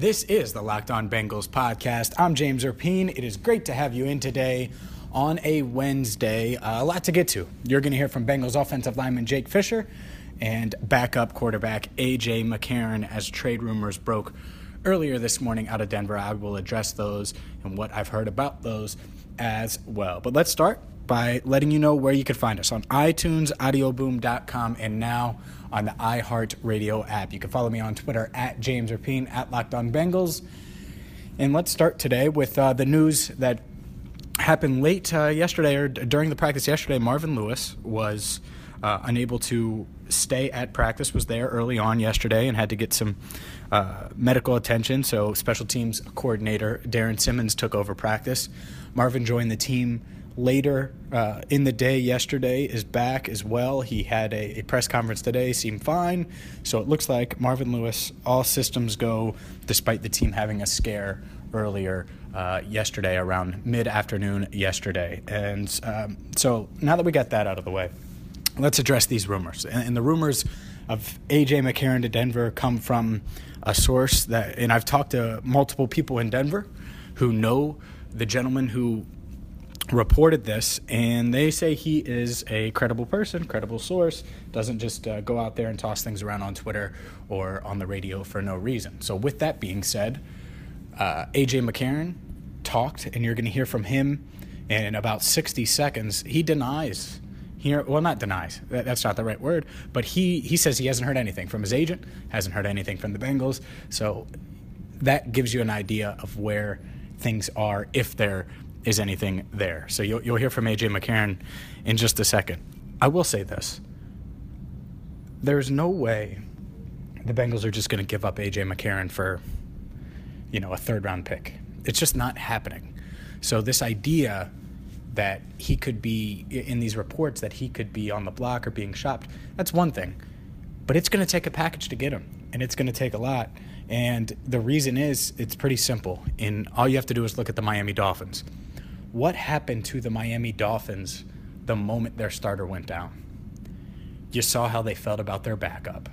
This is the Locked On Bengals podcast. I'm James Rapien. It is great to have you in today on a Wednesday. Uh, a lot to get to. You're going to hear from Bengals offensive lineman Jake Fisher and backup quarterback A.J. McCarron as trade rumors broke earlier this morning out of Denver. I will address those and what I've heard about those as well. But let's start by letting you know where you can find us on iTunes, audioboom.com, and now on the iHeartRadio app. You can follow me on Twitter at James Rapien, at Locked On Bengals. And let's start today with uh, the news that happened late uh, yesterday or during the practice yesterday. Marvin Lewis was uh, unable to stay at practice, was there early on yesterday and had to get some uh, medical attention. So, special teams coordinator Darrin Simmons took over practice. Marvin joined the team later uh, in the day yesterday, is back as well. He had a, a, press conference today, seemed fine. So, it looks like Marvin Lewis, all systems go, despite the team having a scare earlier uh, yesterday, around mid afternoon yesterday. And um, so, now that we got that out of the way, let's address these rumors. And, and the rumors of AJ McCarron to Denver come from a source that, and I've talked to multiple people in Denver who know the gentleman who reported this, and they say he is a credible person, credible source, doesn't just uh, go out there and toss things around on Twitter or on the radio for no reason. So, with that being said, uh, AJ McCarron talked, and you're going to hear from him in about 60 seconds. He denies here well not denies that, that's not the right word but he he says he hasn't heard anything from his agent hasn't heard anything from the bengals so that gives you an idea of where things are if there is anything there so you'll, you'll hear from aj mccarron in just a second i will say this there's no way the bengals are just going to give up aj mccarron for you know a third round pick it's just not happening so this idea that he could be in these reports that he could be on the block or being shopped. That's one thing. But it's going to take a package to get him, and it's going to take a lot. And the reason is it's pretty simple. And all you have to do is look at the Miami Dolphins. What happened to the Miami Dolphins the moment their starter went down? You saw how they felt about their backup.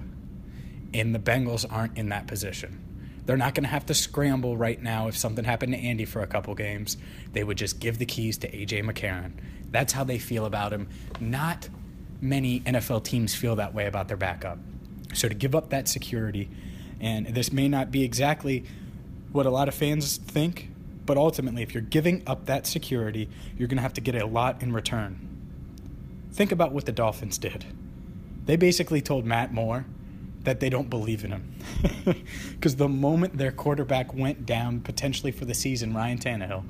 And the Bengals aren't in that position. They're not going to have to scramble right now if something happened to Andy for a couple games. They would just give the keys to AJ McCarron. That's how they feel about him. Not many NFL teams feel that way about their backup. So to give up that security, and this may not be exactly what a lot of fans think, but ultimately, if you're giving up that security, you're going to have to get a lot in return. Think about what the Dolphins did. They basically told Matt Moore, that they don't believe in him. Because the moment their quarterback went down, potentially for the season, Ryan Tannehill,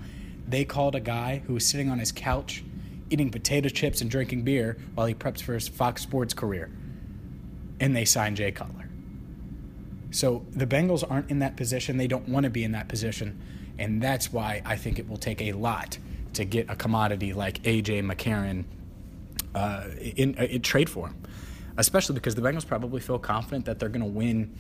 they called a guy who was sitting on his couch eating potato chips and drinking beer while he preps for his Fox Sports career. And they signed Jay Cutler. So the Bengals aren't in that position. They don't want to be in that position. And that's why I think it will take a lot to get a commodity like A.J. McCarron uh, in, uh, in trade for him especially because the Bengals probably feel confident that they're going to win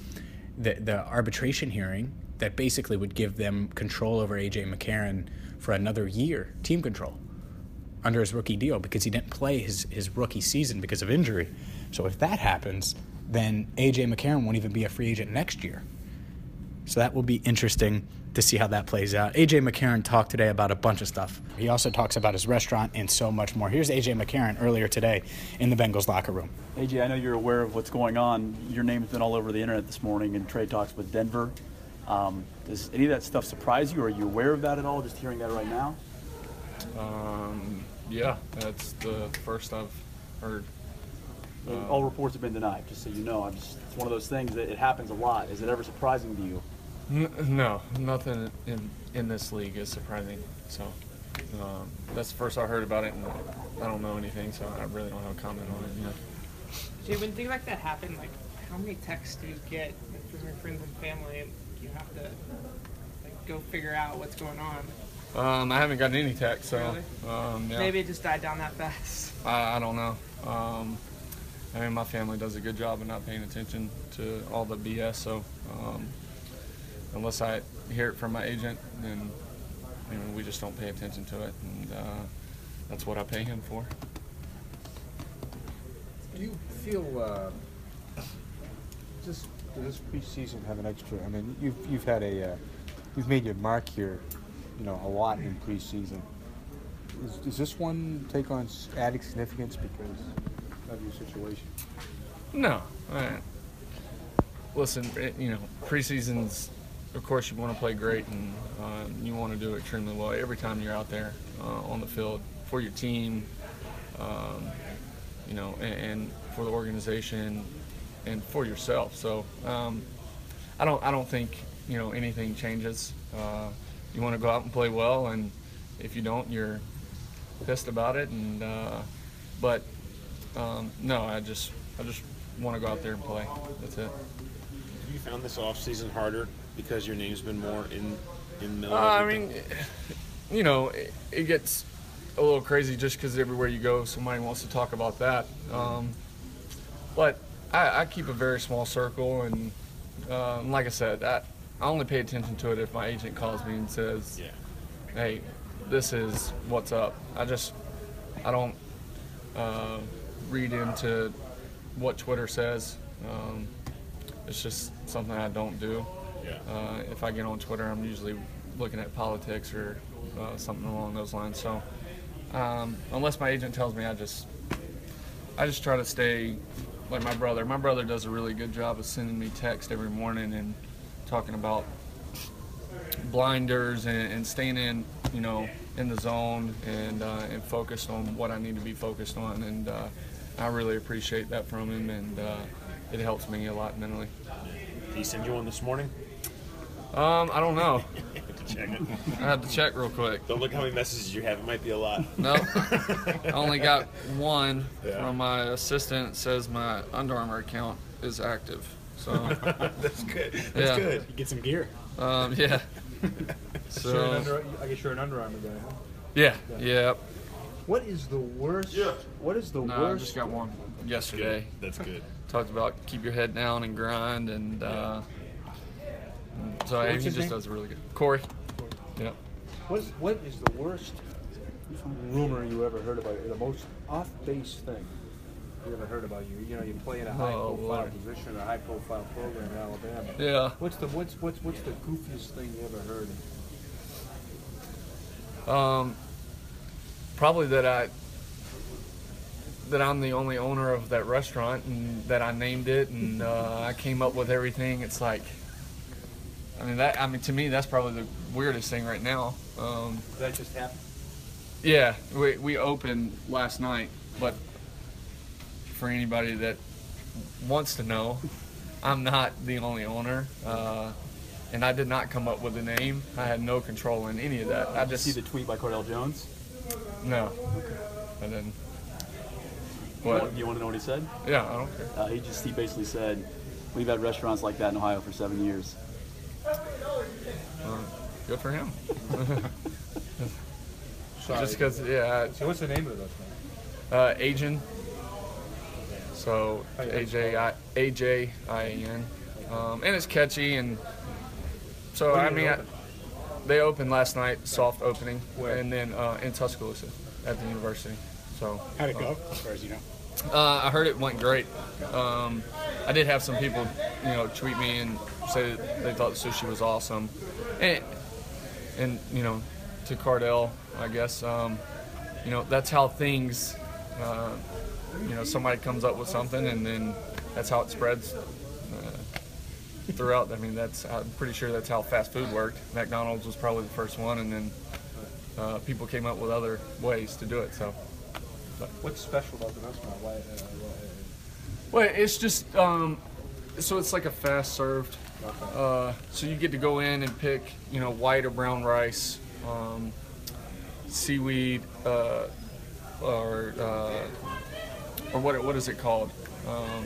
the, the arbitration hearing that basically would give them control over AJ McCarron for another year, team control under his rookie deal because he didn't play his, his rookie season because of injury. So if that happens, then AJ McCarron won't even be a free agent next year. So that will be interesting to see how that plays out. AJ McCarron talked today about a bunch of stuff. He also talks about his restaurant and so much more. Here's AJ McCarron earlier today in the Bengals locker room. AJ, I know you're aware of what's going on. Your name's been all over the internet this morning in trade talks with Denver. Um, does any of that stuff surprise you? Or are you aware of that at all? Just hearing that right now? Um, yeah, that's the first I've heard. Uh, all reports have been denied. Just so you know, I'm just, it's one of those things that it happens a lot. Is it ever surprising to you? No, nothing in in this league is surprising. So um, that's the first I heard about it, and I don't know anything, so I really don't have a comment on it. Know. Jay, when things like that happen, like how many texts do you get from your friends and family? And you have to go figure out what's going on? Um, I haven't gotten any text, so Really? um, yeah. Maybe it just died down that fast. I, I don't know. Um, I mean, my family does a good job of not paying attention to all the BS. So um, unless I hear it from my agent, then you know, we just don't pay attention to it, and uh, that's what I pay him for. Do you feel uh, just does this preseason have an extra? I mean, you've you've had a uh, you've made your mark here, you know, a lot in preseason. Is, does this one take on added significance because of your situation? No. Listen, it, you know, preseasons, of course, you want to play great and uh, you want to do extremely well every time you're out there uh, on the field for your team, um, you know, and, and for the organization and for yourself. So um, I don't, I don't think you know anything changes. Uh, you want to go out and play well, and if you don't, you're pissed about it. And uh, but um, no, I just I just want to go out there and play. That's it. Have you found this off season harder because your name's been more in in the Uh, I mean, you know, it, it gets a little crazy just because everywhere you go, somebody wants to talk about that. Um, but I, I keep a very small circle, and uh, like I said, I, I only pay attention to it if my agent calls me and says, yeah. "Hey, this is what's up." I just I don't uh, read into what Twitter says. Um, it's just something I don't do. Yeah. Uh, if I get on Twitter, I'm usually looking at politics or uh, something along those lines. So um, unless my agent tells me, I just I just try to stay like my brother. My brother does a really good job of sending me text every morning and talking about blinders and, and staying in, you know, in the zone and uh, and focused on what I need to be focused on. And uh, I really appreciate that from him, and uh, it helps me a lot mentally. Did he send you one this morning? Um, I don't know. Check it. I had to check real quick. Don't look how many messages you have. It might be a lot. No, I only got one Yeah. from my assistant. It says my Under Armour account is active. So, That's good. That's Yeah. good. You get some gear. um, yeah. So, under, I guess you're an Under Armour guy, huh? yeah, yeah. What is the worst? Yeah. What is the No, I worst? just got one yesterday. That's good. Talked about keep your head down and grind, and uh, so What's he just name? does really good. Corey. Yep. What is, what is the worst rumor you ever heard about you? The most off-base thing you ever heard about you? You know, you play in a high-profile Lord. position, a high-profile program in Alabama. Yeah. What's the what's what's what's the goofiest thing you ever heard? Um, probably that I that I'm the only owner of that restaurant and that I named it and uh, I came up with everything. It's like, I mean that. I mean to me that's probably the weirdest thing right now. Um, that just happened. yeah, we we opened last night, but for anybody that wants to know, I'm not the only owner. Uh, and I did not come up with the name. I had no control in any of that. I just see the tweet by Cardale Jones? no. I didn't. You What? want, you want to know what he said? Yeah, I don't care. Uh, he just he basically said, "We've had restaurants like that in Ohio for seven years." Good for him. Sorry. Just because, yeah, So what's the name of the restaurant? uh, Asian. So A J I A J I A N, um, and it's catchy and so I mean, I, they opened last night, soft opening, Where? and then uh, in Tuscaloosa at the university. So How'd it go, as far as you know? Uh, I heard it went great. Um, I did have some people, you know, tweet me and say they thought the sushi was awesome, and and you know, to Cardale, I guess, um, you know, that's how things, uh, you know, somebody comes up with something and then that's how it spreads. Uh, throughout, I mean, that's I'm pretty sure that's how fast food worked. McDonald's was probably the first one, and then uh, people came up with other ways to do it. So. What's special about the restaurant? Why? Uh, Well, it's just um, so it's like a fast served. Uh, so you get to go in and pick, you know, white or brown rice, um, seaweed, uh, or uh, or what what is it called? Um,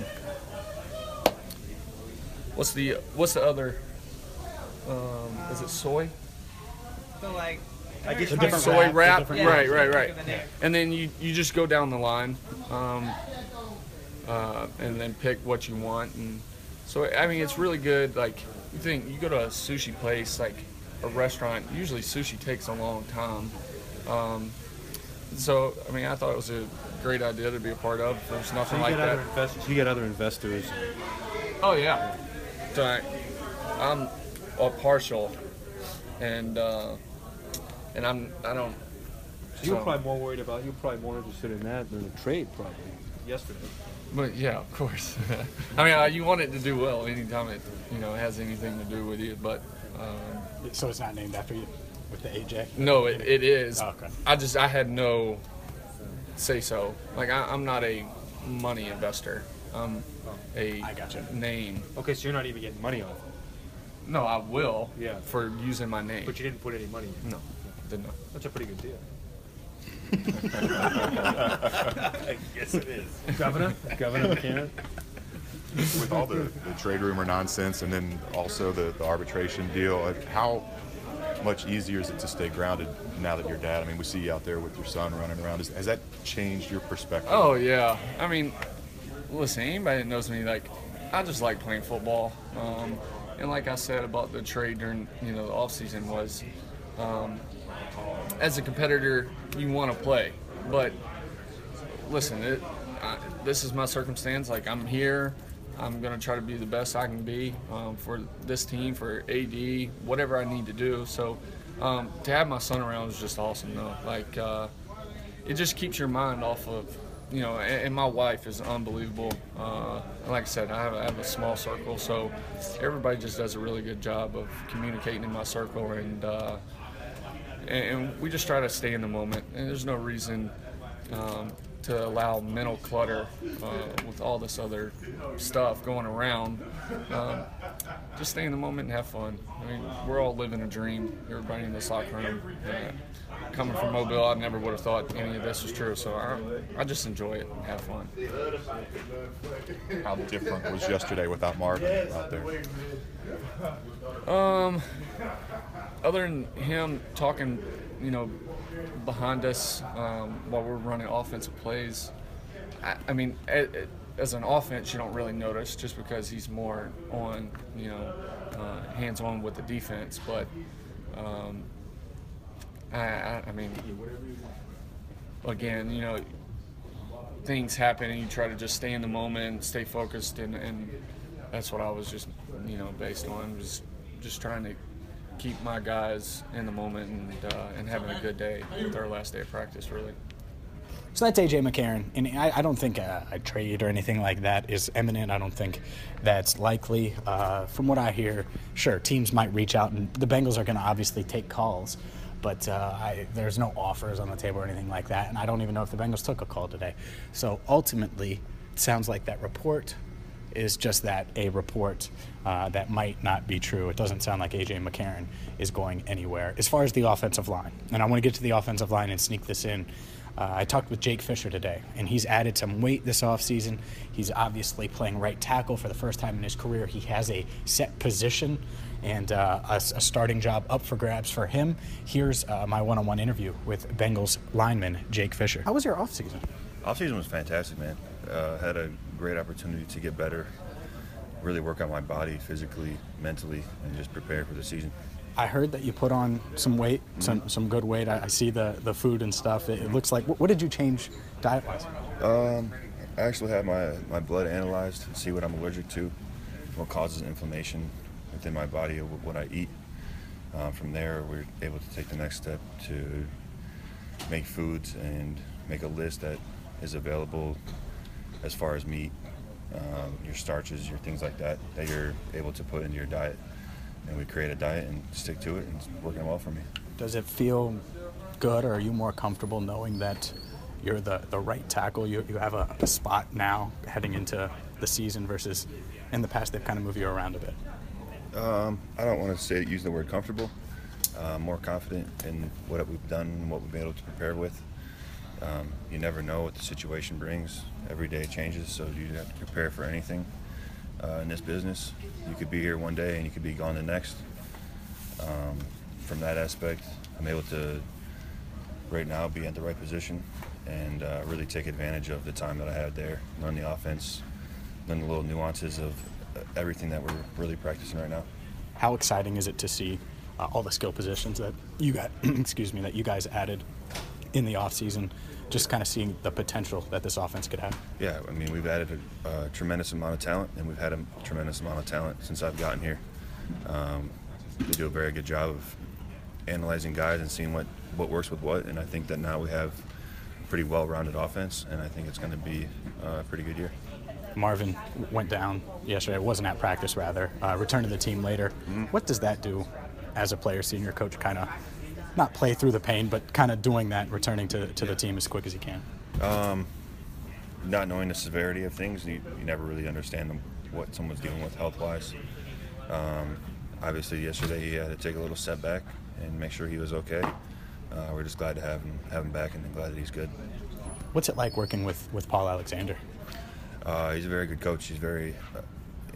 what's the what's the other? Um, is it soy? the like. I get The different soy wrap, wrap, different- right, right, right. of the name. And then you, you just go down the line, um, uh, and then pick what you want. And so I mean, it's really good. Like you think you go to a sushi place, like a restaurant. Usually sushi takes a long time. Um, so I mean, I thought it was a great idea to be a part of. There's So nothing you like that. You get other investors. Oh yeah. So I, I'm a partial, and uh, and I'm I don't. So you're so- probably more worried about. You're probably more interested in that than the trade, probably. Yesterday. But yeah, of course. I mean, uh, you want it to do well anytime it you know has anything to do with you. But um, So it's not named after you with the AJ? no, it, it is. Oh, okay. I just I had no say so. Like I, I'm not a money investor. I'm a I gotcha. name. Okay, so you're not even getting money off No, I will. Yeah. For using my name. but you didn't put any money in. no, did not. That's a pretty good deal. I guess it is. Governor, Governor McCann. with all the, the trade rumor nonsense and then also the, the arbitration deal, like, how much easier is it to stay grounded now that you're dad? I mean, we see you out there with your son running around. Is, has that changed your perspective? Oh yeah. I mean, listen, anybody that knows me, like, I just like playing football. Um, and like I said about the trade during you know the off season was, um, as a competitor, you want to play, but listen, it, I, this is my circumstance. Like I'm here. I'm gonna try to be the best I can be um, for this team, for AD, whatever I need to do. So um, to have my son around is just awesome, though. Like uh, it just keeps your mind off of, you know. And, my wife is unbelievable. Uh, like I said, I have, I have a small circle, so everybody just does a really good job of communicating in my circle, and uh, and, and we just try to stay in the moment. And there's no reason um, to allow mental clutter uh, with all this other stuff going around. Um, just stay in the moment and have fun. I mean, we're all living a dream. Everybody in this locker room. Uh, coming from Mobile, I never would have thought any of this was true. So I, I just enjoy it and have fun. How different was yesterday without Marvin out there? Um, other than him talking, you know, behind us um, while we're running offensive plays, I, I mean, a- a- as an offense, you don't really notice just because he's more on, you know, uh, hands-on with the defense. But um, I, I, I mean, again, you know, things happen and you try to just stay in the moment, stay focused, and, and that's what I was just, you know, based on just just trying to keep my guys in the moment and uh, and having a good day with our last day of practice, really. So that's AJ McCarron, and I, I don't think a, a trade or anything like that is imminent. I don't think that's likely. Uh, from what I hear, sure, teams might reach out, and the Bengals are going to obviously take calls, but uh, I, there's no offers on the table or anything like that, and I don't even know if the Bengals took a call today. So ultimately, it sounds like that report is just that a report uh, that might not be true. It doesn't sound like AJ McCarron is going anywhere. As far as the offensive line, and I want to get to the offensive line and sneak this in. Uh, I talked with Jake Fisher today, and he's added some weight this offseason. He's obviously playing right tackle for the first time in his career. He has a set position and uh, a, a starting job up for grabs for him. Here's uh, my one on one interview with Bengals lineman Jake Fisher. How was your offseason? Offseason was fantastic, man. Uh, had a great opportunity to get better, really work on my body physically, mentally, and just prepare for the season. I heard that you put on some weight, some some good weight. I, I see the, the food and stuff. It, it looks like. What, what did you change diet wise? Um, I actually had my, my blood analyzed to see what I'm allergic to, what causes inflammation within my body, what I eat. Um, from there, we're able to take the next step to make foods and make a list that is available as far as meat, um, your starches, your things like that, that you're able to put into your diet. And we create a diet and stick to it, and it's working well for me. Does it feel good, or are you more comfortable knowing that you're the, the right tackle? You, you have a, a spot now heading into the season versus in the past they've kind of moved you around a bit. Um, I don't want to say use the word comfortable. Uh, more confident in what we've done and what we've been able to prepare with. Um, you never know what the situation brings. Every day changes, so you have to prepare for anything uh, in this business. You could be here one day and you could be gone the next. Um, from that aspect, I'm able to right now be at the right position and uh, really take advantage of the time that I had there, learn the offense, learn the little nuances of uh, everything that we're really practicing right now. How exciting is it to see uh, all the skill positions that you got, excuse me, that you guys added in the offseason? Just kind of seeing the potential that this offense could have. Yeah, I mean, we've added a, a tremendous amount of talent, and we've had a tremendous amount of talent since I've gotten here. Um, they do a very good job of analyzing guys and seeing what, what works with what, and I think that now we have a pretty well-rounded offense, and I think it's going to be a pretty good year. Marvin went down yesterday. Wasn't at practice, rather. Uh, returned to the team later. Mm-hmm. What does that do as a player, senior coach, kind of not play through the pain, but kind of doing that, returning to, to the team as quick as he can? Um, not knowing the severity of things, you, you never really understand them, what someone's dealing with health-wise. Um, obviously, yesterday he had to take a little step back and make sure he was okay. Uh, we're just glad to have him have him back and glad that he's good. What's it like working with, with Paul Alexander? Uh, he's a very good coach. He's very uh,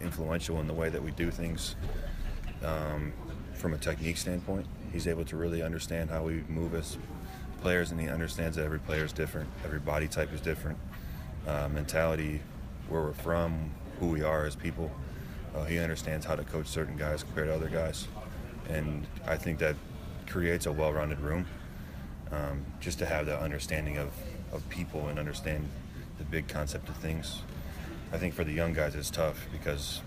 influential in the way that we do things um, from a technique standpoint. He's able to really understand how we move as players, and he understands that every player is different, every body type is different. Uh, mentality, where we're from, who we are as people. Uh, he understands how to coach certain guys compared to other guys, and I think that creates a well-rounded room. Um, just to have that understanding of, of people and understand the big concept of things. I think for the young guys it's tough because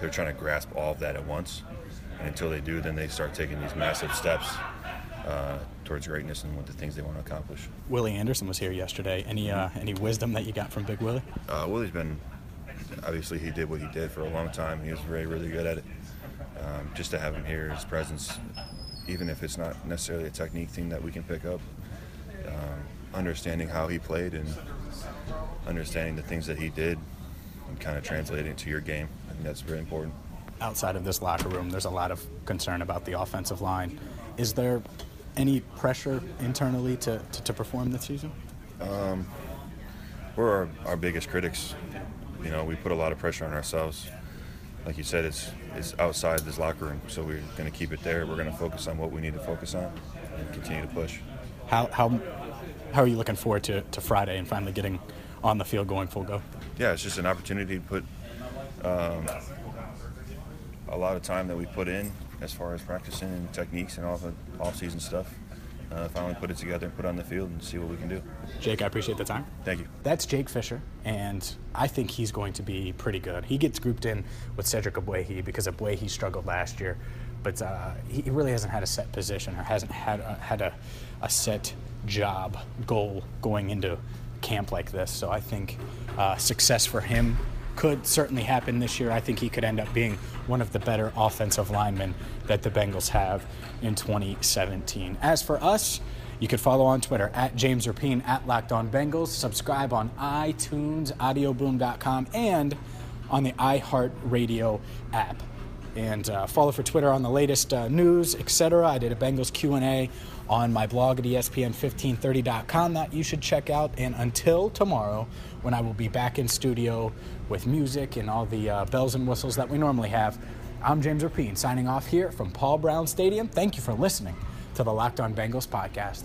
they're trying to grasp all of that at once. And until they do, then they start taking these massive steps uh, towards greatness and what the things they want to accomplish. Willie Anderson was here yesterday. Any uh, any wisdom that you got from Big Willie? Uh, Willie's been obviously he did what he did for a long time. He was very really good at it. Um, just to have him here, his presence, even if it's not necessarily a technique thing that we can pick up, um, understanding how he played and understanding the things that he did and kind of translating it to your game. I think that's very important. Outside of this locker room, there's a lot of concern about the offensive line. Is there any pressure internally to, to, to perform this season? Um, we're our, our biggest critics. You know, we put a lot of pressure on ourselves. Like you said, it's it's outside this locker room, so we're going to keep it there. We're going to focus on what we need to focus on and continue to push. How how how are you looking forward to, to Friday and finally getting on the field going full go? Yeah, it's just an opportunity to put um, a lot of time that we put in as far as practicing and techniques and all the off-season stuff. Uh, finally put it together and put it on the field and see what we can do. Jake, I appreciate the time. Thank you. That's Jake Fisher, and I think he's going to be pretty good. He gets grouped in with Cedric Ogbuehi because Ogbuehi struggled last year, but uh, he really hasn't had a set position or hasn't had a, had a, a set job goal going into camp like this. So I think uh, success for him could certainly happen this year. I think he could end up being one of the better offensive linemen that the Bengals have in 2017. As for us, you can follow on Twitter at James Rapien, at Locked On Bengals. Subscribe on iTunes, audioboom.com, and on the iHeartRadio app. And uh, follow for Twitter on the latest uh, news, etc. I did a Bengals Q&A on my blog at espn1530.com that you should check out. And until tomorrow, when I will be back in studio with music and all the uh, bells and whistles that we normally have, I'm James Rapien signing off here from Paul Brown Stadium. Thank you for listening to the Locked On Bengals podcast.